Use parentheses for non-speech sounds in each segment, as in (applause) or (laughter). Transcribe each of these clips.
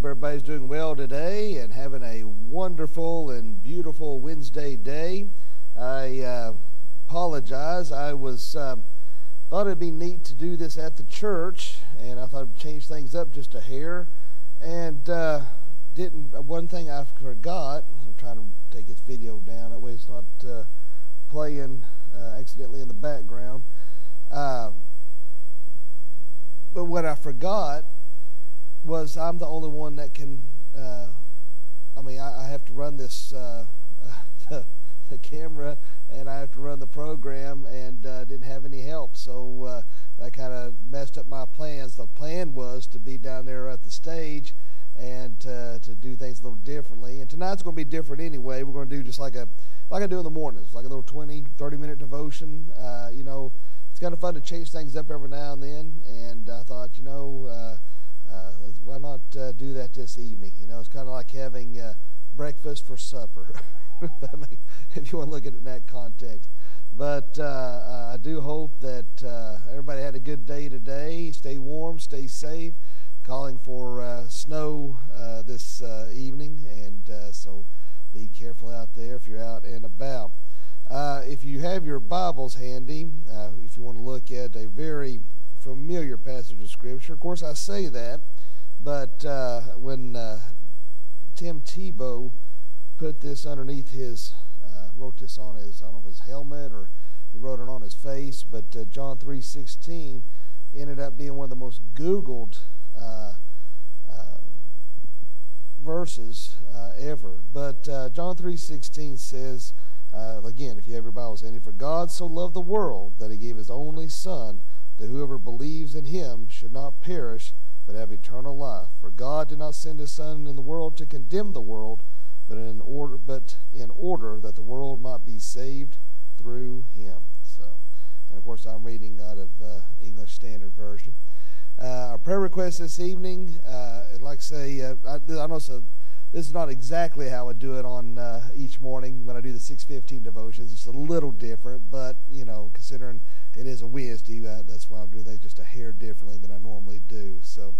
Hope everybody's doing well today and having a wonderful and beautiful Wednesday day. I uh, apologize. I was um, thought it'd be neat to do this at the church, and I thought I'd change things up just a hair. And uh, didn't one thing I forgot. I'm trying to take this video down that way it's not uh, playing uh, accidentally in the background. Uh, but what I forgot was I'm the only one that can. Uh, I mean, I, I, have to run this uh, (laughs) the, the, camera, and I have to run the program, and uh, didn't have any help, so uh, that kind of messed up my plans. The plan was to be down there at the stage and to do things a little differently. And tonight's going to be different anyway. We're going to do just like a like I do in the mornings, like a little 20, 30 minute devotion. Uh, you know, it's kind of fun to change things up every now and then. And I thought, you know uh, uh, why not uh, do that this evening? You know, it's kind of like having uh, breakfast for supper, (laughs) if you want to look at it in that context. But uh, uh, I do hope that uh, everybody had a good day today. Stay warm, stay safe. Calling for snow this evening, and so be careful out there if you're out and about. if you have your Bibles handy, if you want to look at a very familiar passage of Scripture. Of course, I say that, but uh, when uh, Tim Tebow put this underneath his, uh, wrote this on his, I don't know if his helmet or he wrote it on his face, but uh, John 3.16 ended up being one of the most Googled uh, uh, verses ever. But John 3.16 says, again, if you have your Bibles handy, For God so loved the world that he gave his only Son, that whoever believes in him should not perish, but have eternal life. For God did not send his Son in the world to condemn the world, but in order, but in order that the world might be saved through him. So, and of course, I'm reading out of uh, English Standard Version. Uh, our prayer request this evening, uh, like I say, uh, I, I know so this is not exactly how I do it on uh, each morning when I do the 6:15 devotions. It's a little different, but you know, considering it is a Wednesday, uh, that's why I'm doing things just a hair differently than I normally do. So,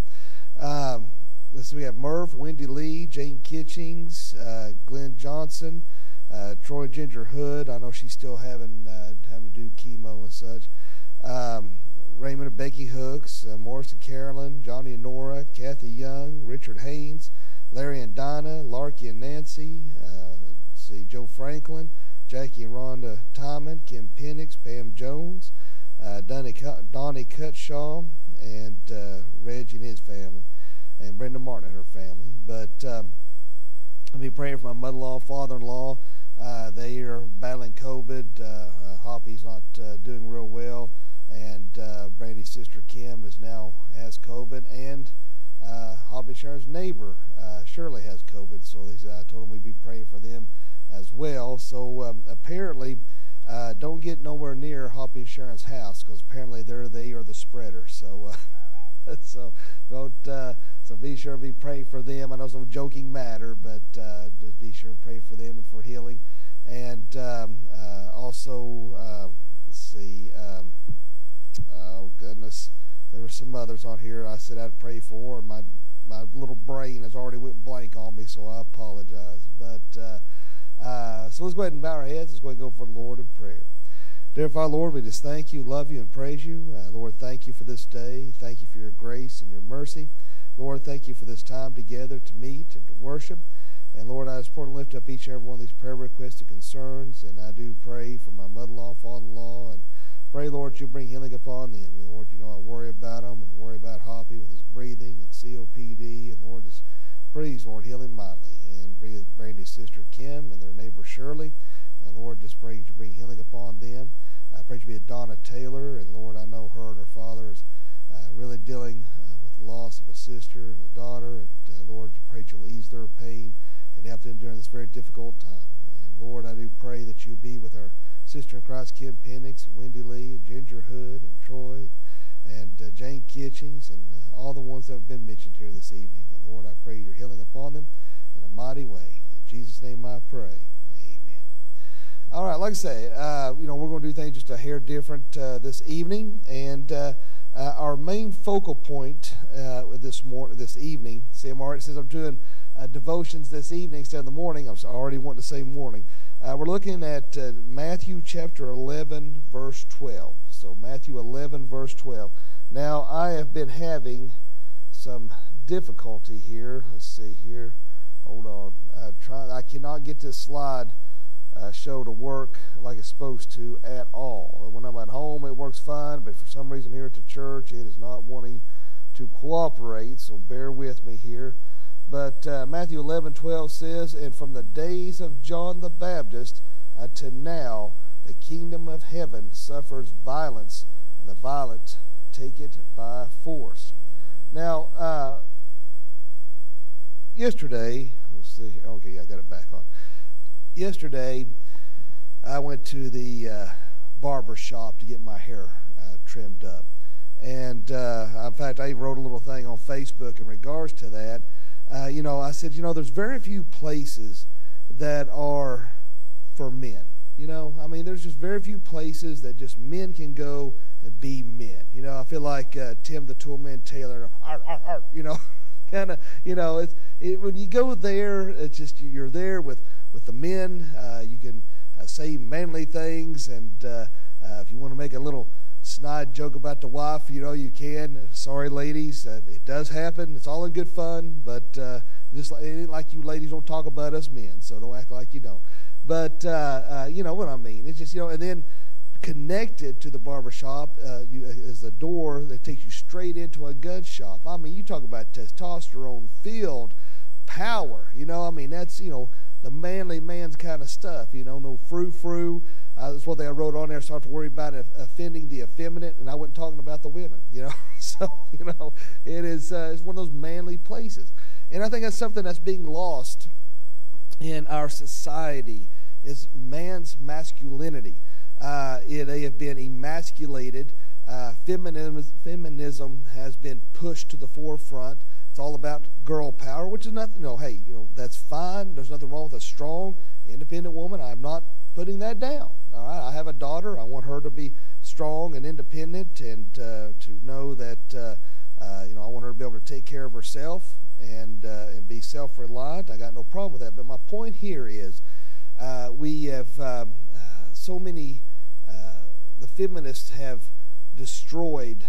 um, let's see, we have Merv, Wendy Lee, Jane Kitchings, uh, Glenn Johnson, uh, Troy Ginger Hood. I know she's still having uh, having to do chemo and such. Um, Raymond and Becky Hooks, uh, Morris and Carolyn, Johnny and Nora, Kathy Young, Richard Haynes. Larry and Donna, Larky and Nancy, uh, see Joe Franklin, Jackie and Rhonda Timon, Kim Penix, Pam Jones, uh, Donnie, Donnie Cutshaw, and uh, Reggie and his family, and Brenda Martin and her family. But um, I'll be praying for my mother-in-law, father-in-law. Uh, they are battling COVID. Uh, uh Hoppy's not uh, doing real well, and uh, Brandy's sister Kim is now has COVID, and uh, Hoppy Sharon's neighbor uh, Shirley has COVID, so they, I told them we'd be praying for them as well. So um, apparently, uh, don't get nowhere near Hoppy Sharon's house because apparently they're they are the spreader. So uh, (laughs) so don't uh, so be sure to be praying for them. I know it's no joking matter, but uh, just be sure to pray for them and for healing. And um, uh, also, uh, let's see. Um, oh goodness there were some others on here I said I'd pray for, and my my little brain has already went blank on me, so I apologize. But uh, uh, so let's go ahead and bow our heads. Let's go ahead and go for the Lord in prayer. Dear Father, Lord, we just thank you, love you, and praise you. Uh, Lord, thank you for this day. Thank you for your grace and your mercy. Lord, thank you for this time together to meet and to worship. And Lord, I just want to lift up each and every one of these prayer requests and concerns. And I do pray for my mother-in-law, father-in-law, and Pray, Lord, you bring healing upon them. Lord, you know I worry about them and worry about Hoppy with his breathing and COPD. And Lord, just please, Lord, heal him mightily. And breathe Brandy's sister Kim and their neighbor Shirley. And Lord, just pray you bring healing upon them. I pray you be a Donna Taylor. And Lord, I know her and her father is uh, really dealing uh, with the loss of a sister and a daughter. And uh, Lord, I pray you'll ease their pain and help them during this very difficult time. And Lord, I do pray that you be with our sister in Christ Kim Penix and Wendy Lee and Ginger Hood and Troy and uh, Jane Kitchings and uh, all the ones that have been mentioned here this evening. And Lord, I pray your healing upon them in a mighty way. In Jesus' name I pray. Amen. All right, like I say, uh, you know, we're going to do things just a hair different uh, this evening. And uh, Uh, our main focal point this morning, this evening, see, I'm already says I'm doing devotions this evening instead of the morning. I was already wanting to say morning. Uh, we're looking at uh, Matthew chapter 11, verse 12. So Matthew 11, verse 12. Now I have been having some difficulty here. Let's see here. Hold on. Uh, try, I cannot get this slide uh, show to work like it's supposed to at all. When I'm at home, it works fine, but for some reason here at the church, it is not wanting to cooperate. So bear with me here. But uh, Matthew 11, 12 says, And from the days of John the Baptist unto now, the kingdom of heaven suffers violence, and the violent take it by force. Now, uh, yesterday, let's see, okay, I got it back on yesterday I went to the uh, barber shop to get my hair uh, trimmed up. And uh, in fact, I wrote a little thing on Facebook in regards to that. Uh, you know, I said, you know, there's very few places that are for men. You know, I mean, there's just very few places that just men can go and be men. You know, I feel like uh, Tim the Toolman Taylor, art, art, art, you know, (laughs) kind of, you know, it's, it, when you go there, it's just you're there with with the men. Uh, you can uh, say manly things, and uh, uh, if you want to make a little snide joke about the wife, you know you can. Sorry, ladies, it does happen. It's all in good fun, but just like, it ain't like you ladies don't talk about us men, so don't act like you don't. But uh, you know what I mean. It's just you know, and then connected to the barber shop uh, you, is a door that takes you straight into a gun shop. I mean, you talk about testosterone filled power. You know, I mean, that's, you know, the manly man's kind of stuff, you know, no frou frou. Uh, that's what they wrote on there. So I have to worry about offending the effeminate, and I wasn't talking about the women, you know. (laughs) so you know, it is uh, it's one of those manly places, and I think that's something that's being lost in our society is man's masculinity. Uh, they have been emasculated. Uh, feminism, feminism has been pushed to the forefront. All about girl power, which is nothing. You know, hey, you know that's fine. There's nothing wrong with a strong, independent woman. I'm not putting that down. All right, I have a daughter. I want her to be strong and independent, and uh, to know that uh, uh, you know I want her to be able to take care of herself and uh, and be self-reliant. I got no problem with that. But my point here is, uh, we have um, uh, so many. the feminists have destroyed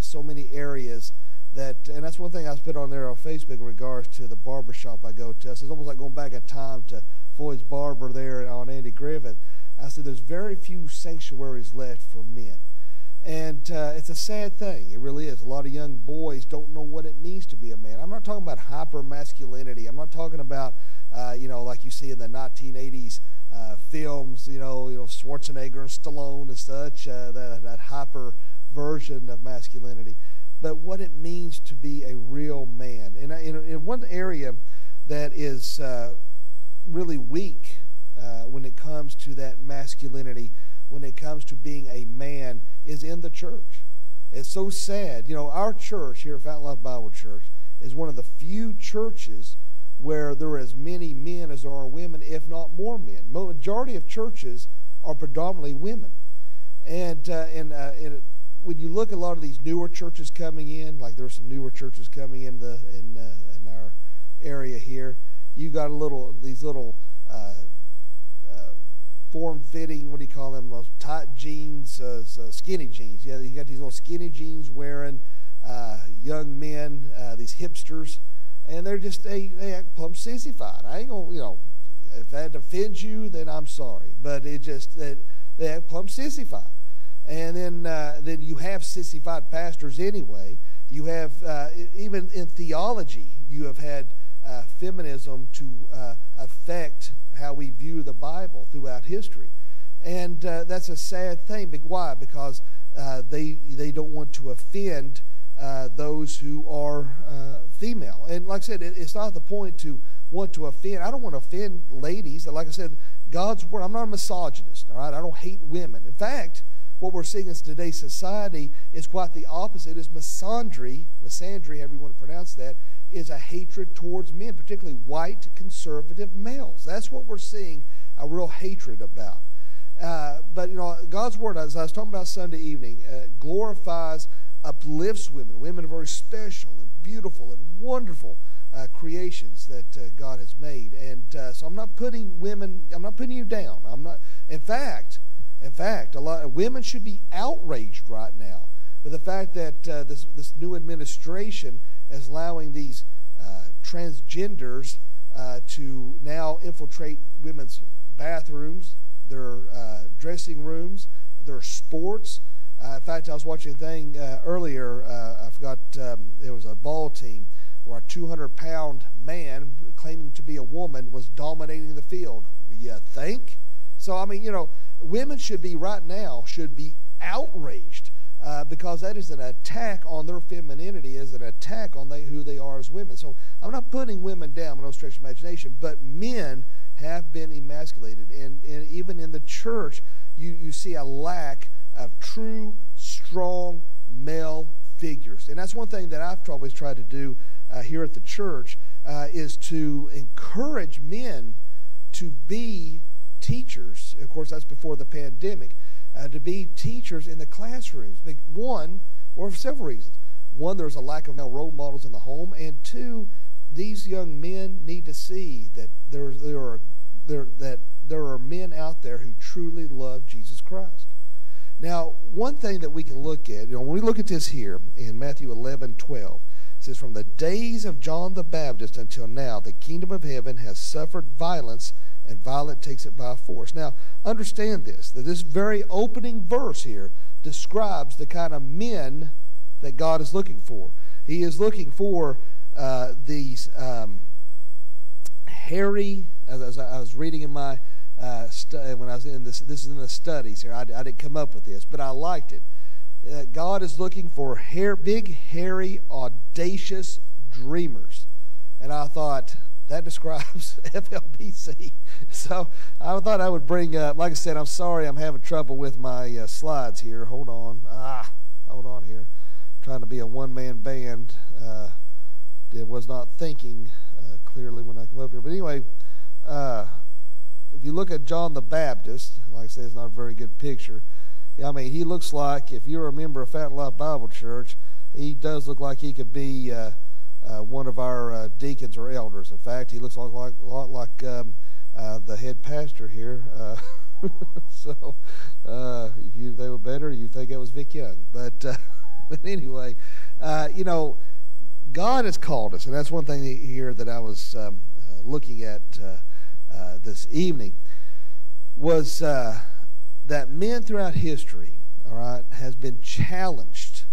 so many areas that, and that's one thing I put on there on Facebook in regards to the barber shop I go to. I said, it's almost like going back in time to Floyd's Barber there on Andy Griffith. I said, there's very few sanctuaries left for men. And uh, it's a sad thing. It really is. A lot of young boys don't know what it means to be a man. I'm not talking about hyper masculinity. I'm not talking about, uh, you know, like you see in the 1980s uh, films, you know, you know, Schwarzenegger and Stallone and such, uh, that, that hyper version of masculinity but what it means to be a real man. And in, in one area that is uh, really weak uh, when it comes to that masculinity, when it comes to being a man, is in the church. It's so sad. You know, our church here at Fountain Life Bible Church is one of the few churches where there are as many men as there are women, if not more men. Majority of churches are predominantly women. And, uh, and, uh, and when you look at a lot of these newer churches coming in, like there are some newer churches coming in the in uh, in our area here, you got a little these little uh, uh, form-fitting. What do you call them? Tight jeans, uh, skinny jeans. Yeah, you got these little skinny jeans wearing uh, young men, uh, these hipsters, and they're just they they act plumb sissified. I ain't gonna you know if that offends you, then I'm sorry, but it just they, they act plumb sissified and then uh, then you have sissified pastors anyway. You have uh, even in theology, you have had uh, feminism to uh, affect how we view the Bible throughout history, and uh, that's a sad thing. But why? Because uh, they they don't want to offend those who are female. And like I said, it, it's not the point to want to offend. I don't want to offend ladies. Like I said, God's word. I'm not a misogynist. All right, I don't hate women. In fact what we're seeing in today's society is quite the opposite. Is misandry, misandry, however you want to pronounce that, is a hatred towards men, particularly white conservative males. That's what we're seeing a real hatred about. Uh, but you know, God's word, as I was talking about Sunday evening, uh, glorifies uplifts women. Women are very special and beautiful and wonderful uh, creations that uh, God has made. And uh, so I'm not putting women, I'm not putting you down. I'm not, in fact, in fact, a lot of women should be outraged right now with the fact that uh, this, this new administration is allowing these uh, transgenders uh, to now infiltrate women's bathrooms, their dressing rooms, their sports. Uh, in fact, I was watching a thing uh, earlier. Uh, I forgot um, there was a ball team where a 200 pound man claiming to be a woman was dominating the field. You think? So, I mean, you know, women should be right now, should be outraged uh, because that is an attack on their femininity, is an attack on they, who they are as women. So I'm not putting women down, no stretch of imagination, but men have been emasculated. And, and even in the church, you, you see a lack of true, strong male figures. And that's one thing that I've always tried to do uh, here at the church uh, is to encourage men to be teachers. Of course, that's before the pandemic. Uh, to be teachers in the classrooms. One, or for several reasons. One, there's a lack of role models in the home, and two, these young men need to see that there, there are there, that there are men out there who truly love Jesus Christ. Now, one thing that we can look at, you know, when we look at this here in Matthew 11, 12, it says, From the days of John the Baptist until now, the kingdom of heaven has suffered violence, and violence takes it by force. Now, understand this, that this very opening verse here describes the kind of men that God is looking for. He is looking for uh, these um, hairy, as I was reading in my uh, when I was in this. This is in the studies here. I, I didn't come up with this, but I liked it. Uh, God is looking for hair, big, hairy, audacious dreamers, and I thought that describes (laughs) FLBC. So I thought I would bring up. Like I said, I'm sorry, I'm having trouble with my uh, slides here. Hold on. Ah, hold on here. trying to be a one-man band. Uh, it was not thinking uh, clearly when I come up here. But anyway, uh, if you look at John the Baptist, like I said, it's not a very good picture. I mean, he looks like, if you're a member of Fountain Life Bible Church, he does look like he could be uh, uh, one of our uh, deacons or elders. In fact, he looks a lot like um, uh, the head pastor here. Uh, (laughs) so, uh, if you they were better, you think it was Vic Young. But, (laughs) but anyway, you know, God has called us, and that's one thing here that I was um, looking at uh, this evening was uh, that men throughout history, all right, has been challenged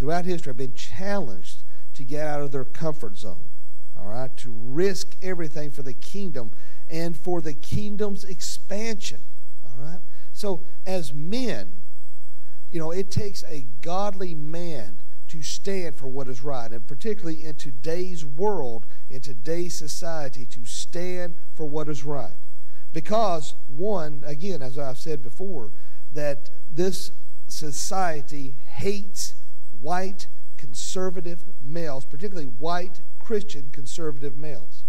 throughout history have been challenged to get out of their comfort zone, all right, to risk everything for the kingdom and for the kingdom's expansion, all right. So as men, you know, it takes a godly man to stand for what is right, and particularly in today's world, in today's society, to stand for what is right. Because, one, again, as I've said before, that this society hates white conservative males, particularly white Christian conservative males.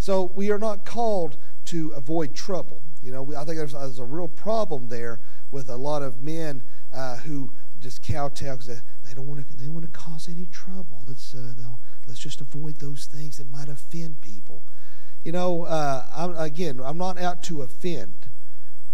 So we are not called to avoid trouble. You know, I think there's, there's a real problem there with a lot of men uh, who just kowtow because they don't want to. They want to cause any trouble. Let's uh, let's just avoid those things that might offend people. You know, uh, I'm, again, I'm not out to offend,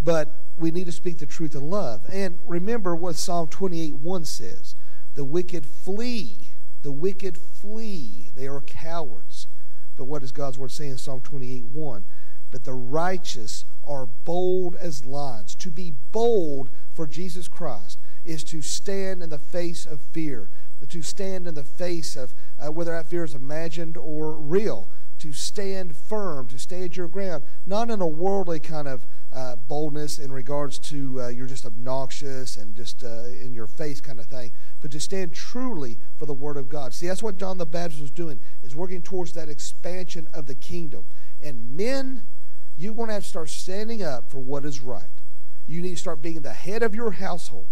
but we need to speak the truth in love. And remember what Psalm 28 1 says The wicked flee. The wicked flee. They are cowards. But what does God's word say in Psalm 28 1? But the righteous are bold as lions. To be bold for Jesus Christ is to stand in the face of fear, to stand in the face of uh, whether that fear is imagined or real, to stand firm, to stand your ground, not in a worldly kind of uh, boldness in regards to uh, you're just obnoxious and just uh, in your face kind of thing, but to stand truly for the Word of God. See, that's what John the Baptist was doing, is working towards that expansion of the kingdom. And men, you're going to have to start standing up for what is right. You need to start being the head of your household.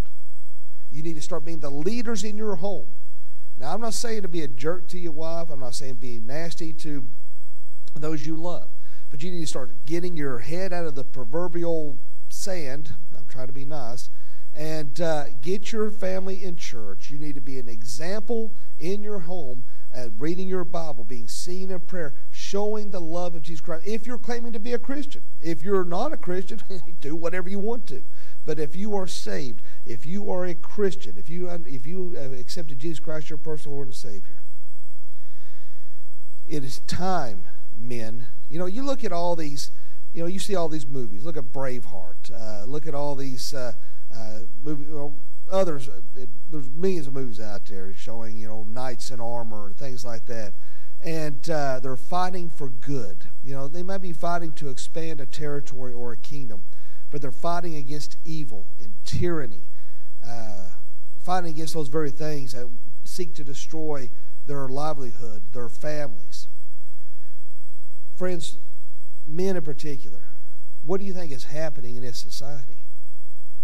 You need to start being the leaders in your home. Now, I'm not saying to be a jerk to your wife. I'm not saying be nasty to those you love. But you need to start getting your head out of the proverbial sand. I'm trying to be nice. and uh, get your family in church. You need to be an example in your home and reading your Bible, being seen in prayer, showing the love of Jesus Christ. If you're claiming to be a Christian, if you're not a Christian, (laughs) do whatever you want to. But if you are saved, if you are a Christian, if you if you have accepted Jesus Christ your personal Lord and Savior, it is time, men. You know, you look at all these. You know, you see all these movies. Look at Braveheart. Uh, look at all these uh, uh, movies. Well, others. Uh, it, there's millions of movies out there showing you know knights in armor and things like that, and uh, they're fighting for good. You know, they might be fighting to expand a territory or a kingdom but they're fighting against evil and tyranny, uh, fighting against those very things that seek to destroy their livelihood, their families. Friends, men in particular, what do you think is happening in this society?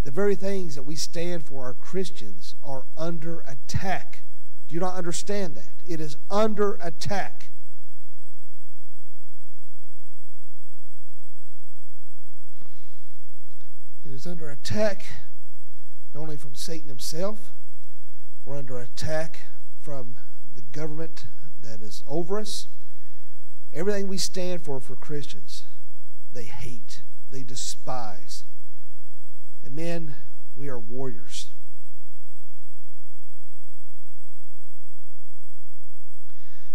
The very things that we stand for, our Christians, are under attack. Do you not understand that? It is under attack. It is under attack not only from Satan himself, we're under attack from the government that is over us. Everything we stand for for Christians, they hate, they despise. And men, we are warriors.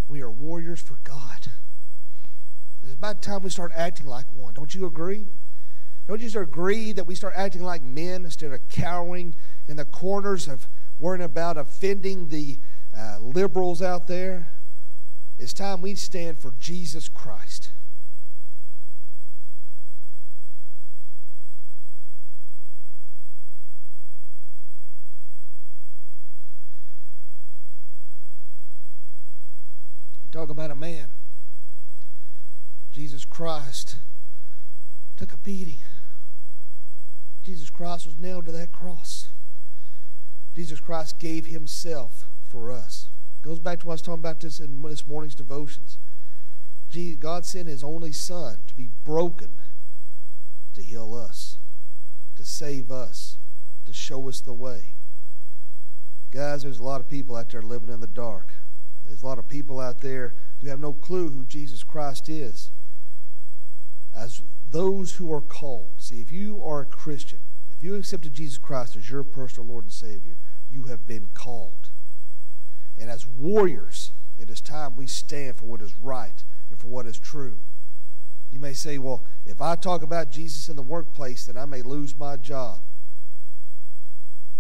We are warriors for God. It's about time we start acting like one. Don't you agree? Don't you agree that we start acting like men instead of cowering in the corners of worrying about offending the uh, liberals out there? It's time we stand for Jesus Christ. Talk about a man. Jesus Christ took a beating. Jesus Christ was nailed to that cross. Jesus Christ gave himself for us. Goes back to what I was talking about this in this morning's devotions. God sent his only son to be broken to heal us, to save us, to show us the way. Guys, there's a lot of people out there living in the dark. There's a lot of people out there who have no clue who Jesus Christ is. As those who are called. See, if you are a Christian, if you accepted Jesus Christ as your personal Lord and Savior, you have been called. And as warriors, it is time we stand for what is right and for what is true. You may say, well, if I talk about Jesus in the workplace, then I may lose my job.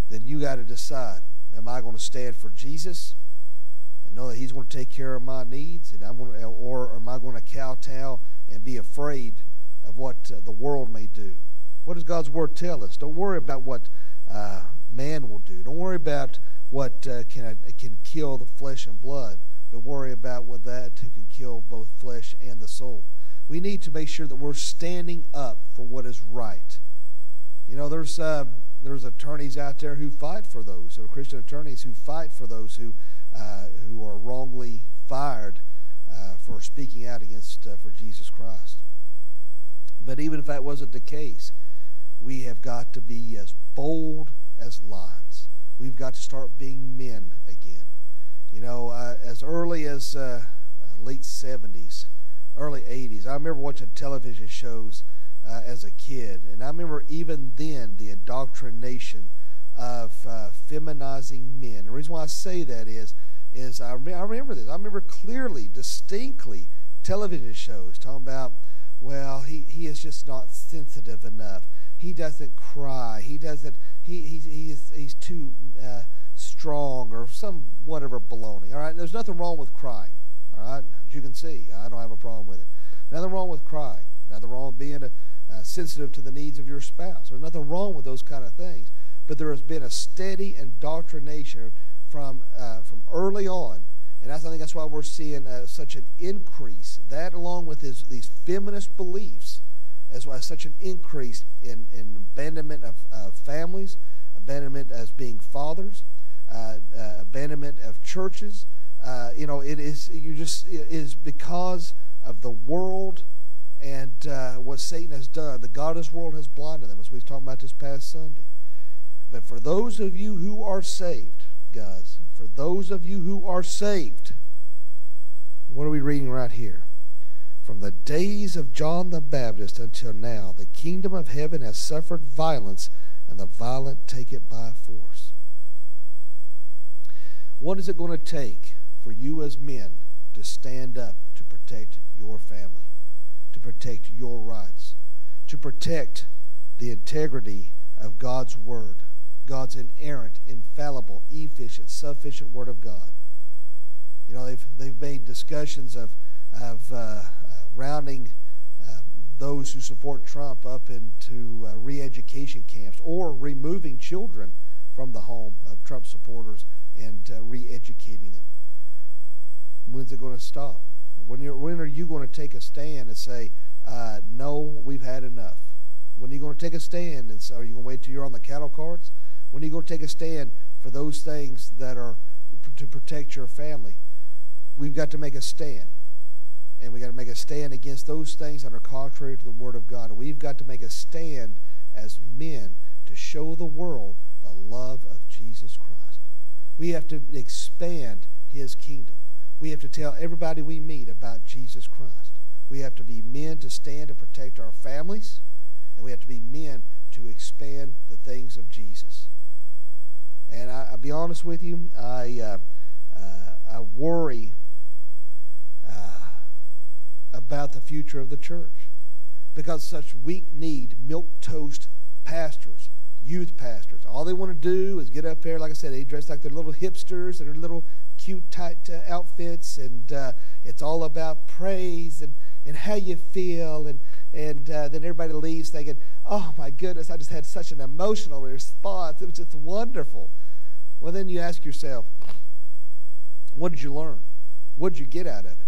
Then you got to decide am I going to stand for Jesus and know that He's going to take care of my needs, and I'm going to, or am I going to kowtow and be afraid of what uh, the world may do. What does God's Word tell us? Don't worry about what uh, man will do. Don't worry about what uh, can, uh, can kill the flesh and blood, but worry about what that who can kill both flesh and the soul. We need to make sure that we're standing up for what is right. You know, there's uh, there's attorneys out there who fight for those, are Christian attorneys who fight for those who uh, who are wrongly fired uh, for speaking out against for Jesus Christ. But even if that wasn't the case, we have got to be as bold as lions. We've got to start being men again. You know, uh, as early as uh, uh late 70s, early 80s, I remember watching television shows uh, as a kid, and I remember even then the indoctrination of uh, feminizing men. The reason why I say that is, is I, re- I remember this. I remember clearly, distinctly, television shows talking about well, he, he is just not sensitive enough. He doesn't cry. He doesn't, he, he, he is, he's too uh, strong or some whatever baloney. All right, there's nothing wrong with crying. All right, as you can see, I don't have a problem with it. Nothing wrong with crying. Nothing wrong with being a, uh, sensitive to the needs of your spouse. There's nothing wrong with those kind of things. But there has been a steady indoctrination from, uh, from early on and I think that's why we're seeing uh, such an increase. That, along with his, these feminist beliefs, as well as such an increase in, in abandonment of, of families, abandonment as being fathers, uh, uh, abandonment of churches. Uh, you know, it is you just it is because of the world and uh, what Satan has done. The godless world has blinded them, as we have talked about this past Sunday. But for those of you who are saved, guys, for those of you who are saved, what are we reading right here? From the days of John the Baptist until now, the kingdom of heaven has suffered violence, and the violent take it by force. What is it going to take for you as men to stand up to protect your family, to protect your rights, to protect the integrity of God's Word, God's inerrant, infallible, efficient, sufficient Word of God? You know, they've, they've made discussions of, of uh, rounding uh, those who support Trump up into uh, re education camps or removing children from the home of Trump supporters and uh, re educating them. When's it going to stop? When, when are you going to take a stand and say, uh, no, we've had enough? When are you going to take a stand and say, are you going to wait till you're on the cattle carts? When are you going to take a stand for those things that are to protect your family? we've got to make a stand. And we've got to make a stand against those things that are contrary to the Word of God. We've got to make a stand as men to show the world the love of Jesus Christ. We have to expand His kingdom. We have to tell everybody we meet about Jesus Christ. We have to be men to stand and protect our families, and we have to be men to expand the things of Jesus. And I, will be honest with you, I, uh, uh, I worry about the future of the church. Because such weak need milk toast pastors youth pastors. All they want to do is get up there like i said they dress like they're little hipsters and their little cute tight uh, outfits and uh, it's all about praise and, and how you feel and and uh, then everybody leaves thinking oh my goodness i just had such an emotional response. It was just wonderful. Well then you ask yourself what did you learn? What did you get out of it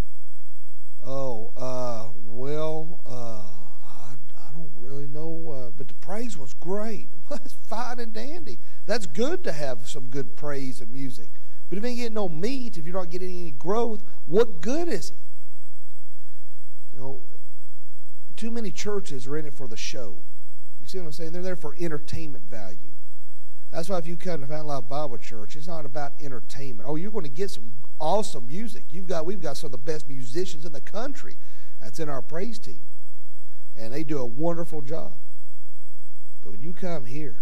Oh, uh, well, uh, I, I don't really know, uh, but the praise was great. (laughs) That's fine and dandy. That's good to have some good praise and music. But if you ain't getting no meat, if you're not getting any growth, what good is it? You know, too many churches are in it for the show. You see what I'm saying? They're there for entertainment value. That's why if you come to Fountain Life Bible Church, it's not about entertainment. Oh, you're going to get some awesome music. You've got we've got some of the best musicians in the country. That's in our praise team. And they do a wonderful job. But when you come here,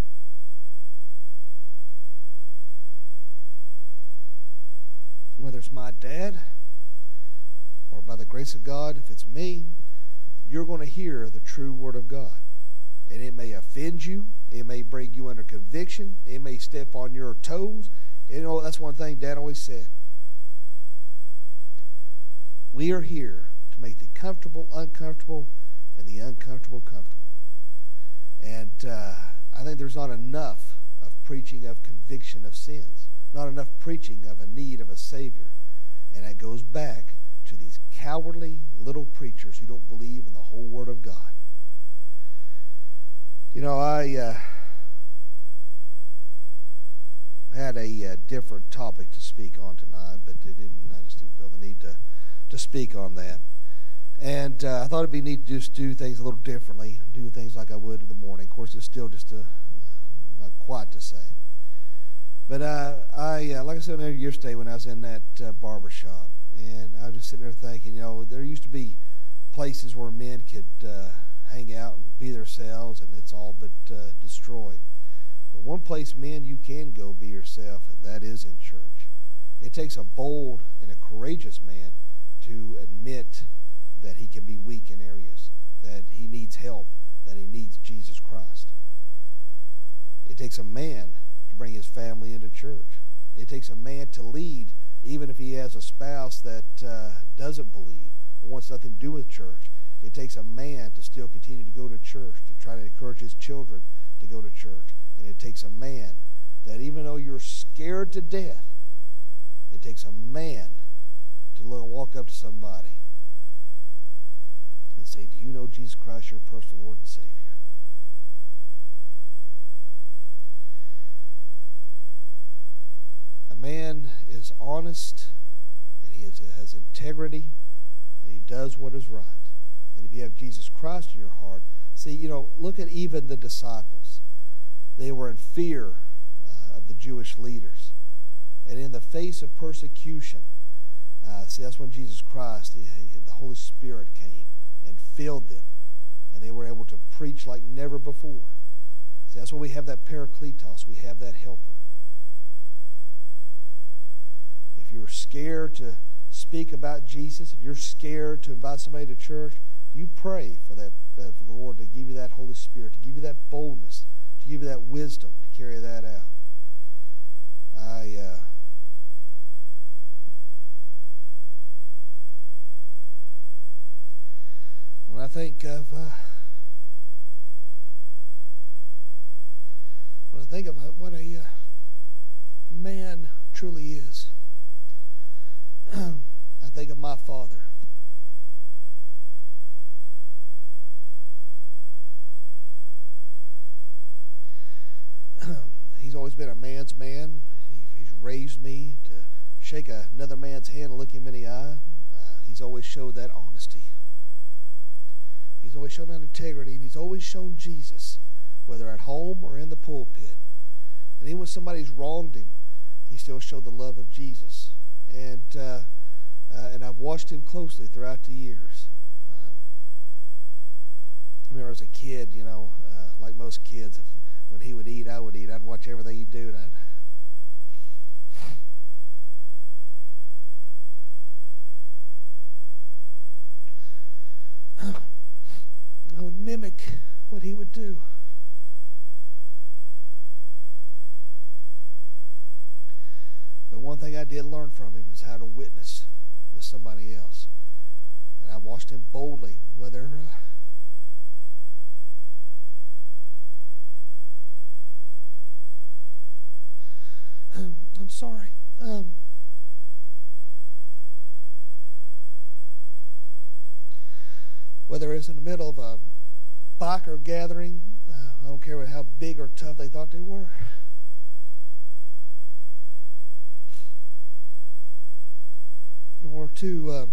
whether it's my dad or by the grace of God, if it's me, you're going to hear the true word of God. And it may offend you. It may bring you under conviction. It may step on your toes. You oh, know, that's one thing Dad always said. We are here to make the comfortable uncomfortable and the uncomfortable comfortable. And uh, I think there's not enough of preaching of conviction of sins, not enough preaching of a need of a Savior. And it goes back to these cowardly little preachers who don't believe in the whole Word of God. You know, I uh, had a uh, different topic to speak on tonight, but it didn't. I just didn't feel the need to to speak on that. And uh, I thought it'd be neat to just do things a little differently, do things like I would in the morning. Of course, it's still just a, uh, not quite the same. But uh, I, uh, like I said on yesterday when I was in that uh, barber shop, and I was just sitting there thinking, you know, there used to be places where men could uh, hang out and be themselves, and it's all but destroyed. But one place, men, you can go be yourself, and that is in church. It takes a bold and a courageous man to admit that he can be weak in areas, that he needs help, that he needs Jesus Christ. It takes a man to bring his family into church. It takes a man to lead, even if he has a spouse that uh, doesn't believe or wants nothing to do with church. It takes a man to still continue to go to church, to try to encourage his children to go to church. And it takes a man that even though you're scared to death, it takes a man to walk up to somebody and say, Do you know Jesus Christ, your personal Lord and Savior? A man is honest and he has, has integrity and he does what is right. And if you have Jesus Christ in your heart, see, you know, look at even the disciples. They were in fear uh, of the Jewish leaders. And in the face of persecution, uh, see, that's when Jesus Christ, the, the Holy Spirit came and filled them. And they were able to preach like never before. See, that's why we have that parakletos. We have that helper. If you're scared to speak about Jesus, if you're scared to invite somebody to church, you pray for that uh, for the Lord to give you that Holy Spirit, to give you that boldness, to give you that wisdom to carry that out. I uh, when I think of uh, when I think of what a uh, man truly is, (clears throat) I think of my father. (clears throat) he's always been a man's man. He, he's raised me to shake another man's hand and look him in the eye. Uh, he's always showed that honesty. He's always shown integrity, and he's always shown Jesus, whether at home or in the pulpit. And even when somebody's wronged him, he still showed the love of Jesus. And uh, uh, and I've watched him closely throughout the years. Um, I remember as a kid, you know, uh, like most kids, if when he would eat, I would eat. I'd watch everything he'd do, and I'd. I would mimic what he would do. But one thing I did learn from him is how to witness to somebody else. And I watched him boldly, whether uh, (clears throat) I'm sorry. Um, whether it's in the middle of a biker gathering, uh, I don't care how big or tough they thought they were. Or to a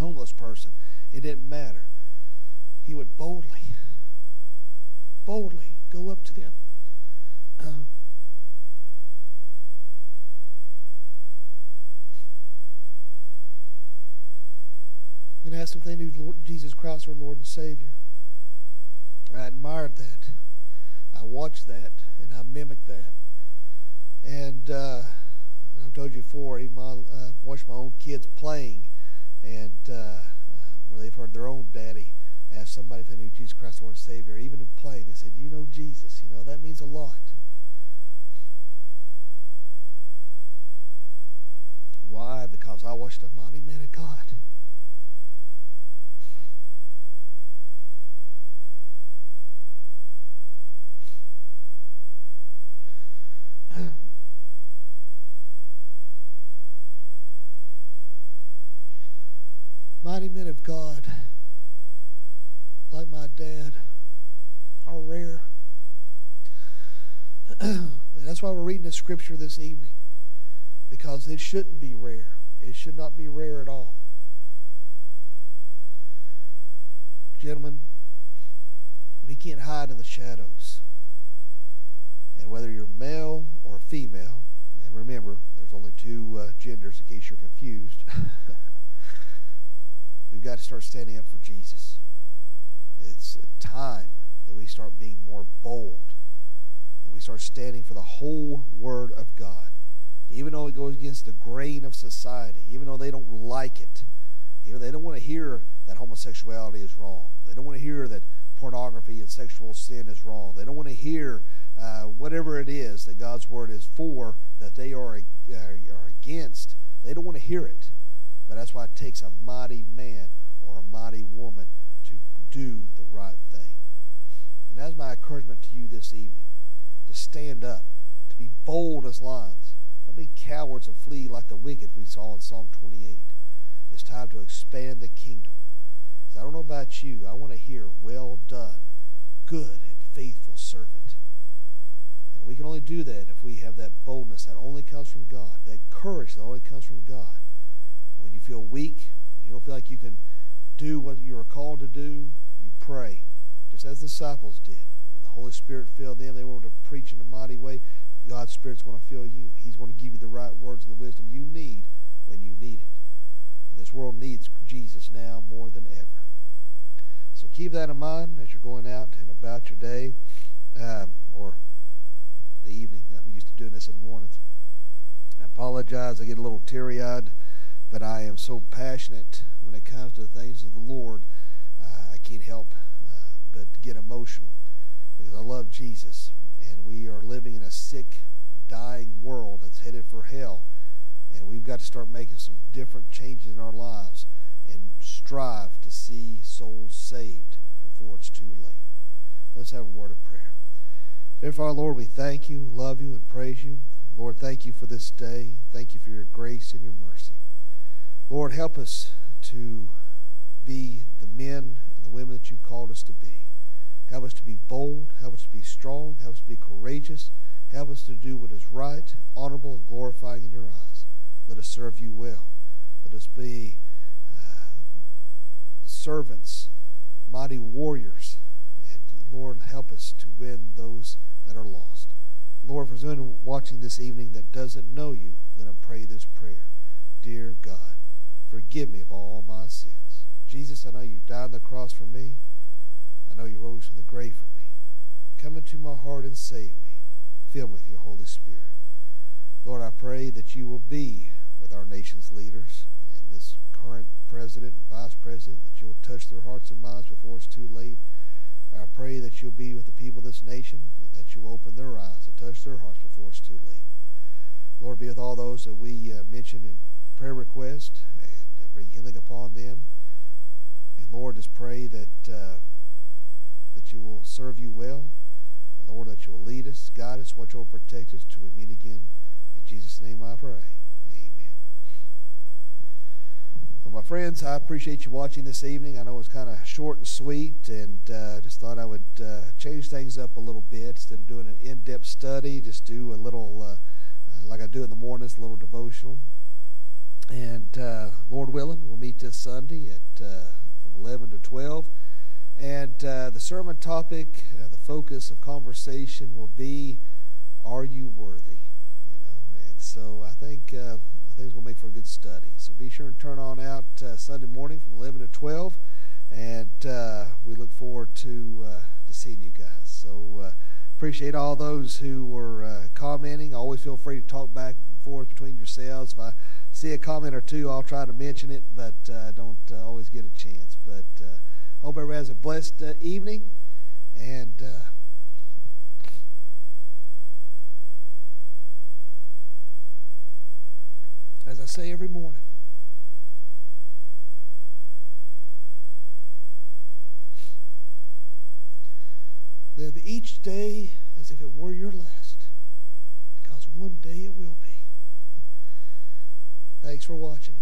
homeless person, it didn't matter. He would boldly, boldly go up to them. Uh, and asked if they knew Lord, Jesus Christ, our Lord and Savior. I admired that. I watched that, and I mimicked that. And uh, I've told you before, even my, uh, watched my own kids playing, and uh, uh, where they've heard their own daddy ask somebody if they knew Jesus Christ, or Lord and Savior. Even in playing, they said, you know Jesus?" You know that means a lot. Why? Because I watched a mighty man of God. Mighty men of God, like my dad, are rare. that's why we're reading the scripture this evening, because it shouldn't be rare. It should not be rare at all. Gentlemen, we can't hide in the shadows. And whether you're male or female, and remember, there's only two uh, genders in case you're confused, (laughs) we've got to start standing up for Jesus. It's time that we start being more bold we start standing for the whole Word of God. Even though it goes against the grain of society, even though they don't like it, even they don't want to hear that homosexuality is wrong. They don't want to hear that pornography and sexual sin is wrong. They don't want to hear uh, whatever it is that God's word is for that they are, uh, are against. They don't want to hear it. But that's why it takes a mighty man or a mighty woman to do the right thing. And that's my encouragement to you this evening to stand up, to be bold as lions. Don't be cowards and flee like the wicked we saw in Psalm 28. It's time to expand the kingdom. Because I don't know about you, I want to hear, well done, good and faithful servant. And we can only do that if we have that boldness that only comes from God, that courage that only comes from God. And when you feel weak, you don't feel like you can do what you are called to do, you pray, just as the disciples did. Holy Spirit filled them, they were able to preach in a mighty way. God Spirit's going to fill you. He's going to give you the right words and the wisdom you need when you need it. And this world needs Jesus now more than ever. So keep that in mind as you're going out and about your day um, or the evening. I'm used to doing this in the mornings. I apologize. I get a little teary eyed, but I am so passionate when it comes to the things of the Lord. Uh, I can't help uh, but get emotional because I love Jesus. And we are living in a sick, dying world that's headed for hell. And we've got to start making some different changes in our lives and strive to see souls saved before it's too late. Let's have a word of prayer. Therefore, Lord, we thank you, love you, and praise you. Lord, thank you for this day. Thank you for your grace and your mercy. Lord, help us to be the men and the women that you've called us to be. Help us to be bold. Help us to be strong. Help us to be courageous. Help us to do what is right, honorable, and glorifying in your eyes. Let us serve you well. Let us be uh, servants, mighty warriors. And Lord, help us to win those that are lost. Lord, for anyone watching this evening that doesn't know you, let them pray this prayer. Dear God, forgive me of all my sins. Jesus, I know you died on the cross for me. I know you rose from the grave for me. Come into my heart and save me. Fill me with your Holy Spirit. Lord, I pray that you will be with our nation's leaders and this current president and vice president, that you'll touch their hearts and minds before it's too late. I pray that you'll be with the people of this nation and that you'll open their eyes and touch their hearts before it's too late. Lord, be with all those that we uh, mentioned in prayer request and uh, bring healing upon them. And Lord, just pray that uh, that you will serve you well. And Lord, that you will lead us, guide us, watch over, protect us till we meet again. In Jesus' name I pray. Amen. Well, my friends, I appreciate you watching this evening. I know it was kind of short and sweet, and uh, just thought I would uh, change things up a little bit. Instead of doing an in-depth study, just do a little, uh, uh like I do in the mornings, a little devotional. And uh, Lord willing, we'll meet this Sunday at uh, from 11 to 12. Uh, the sermon topic, uh, the focus of conversation will be, "Are you worthy?" You know, and so I think uh, I think it's going to make for a good study. So be sure and turn on out uh, Sunday morning from 11 to 12, and uh, we look forward to uh, to seeing you guys. So appreciate all those who were commenting. Always feel free to talk back and forth between yourselves. If I see a comment or two, I'll try to mention it, but don't always get a chance. But Hope everybody has a blessed uh, evening. And uh, as I say every morning, live each day as if it were your last, because one day it will be. Thanks for watching.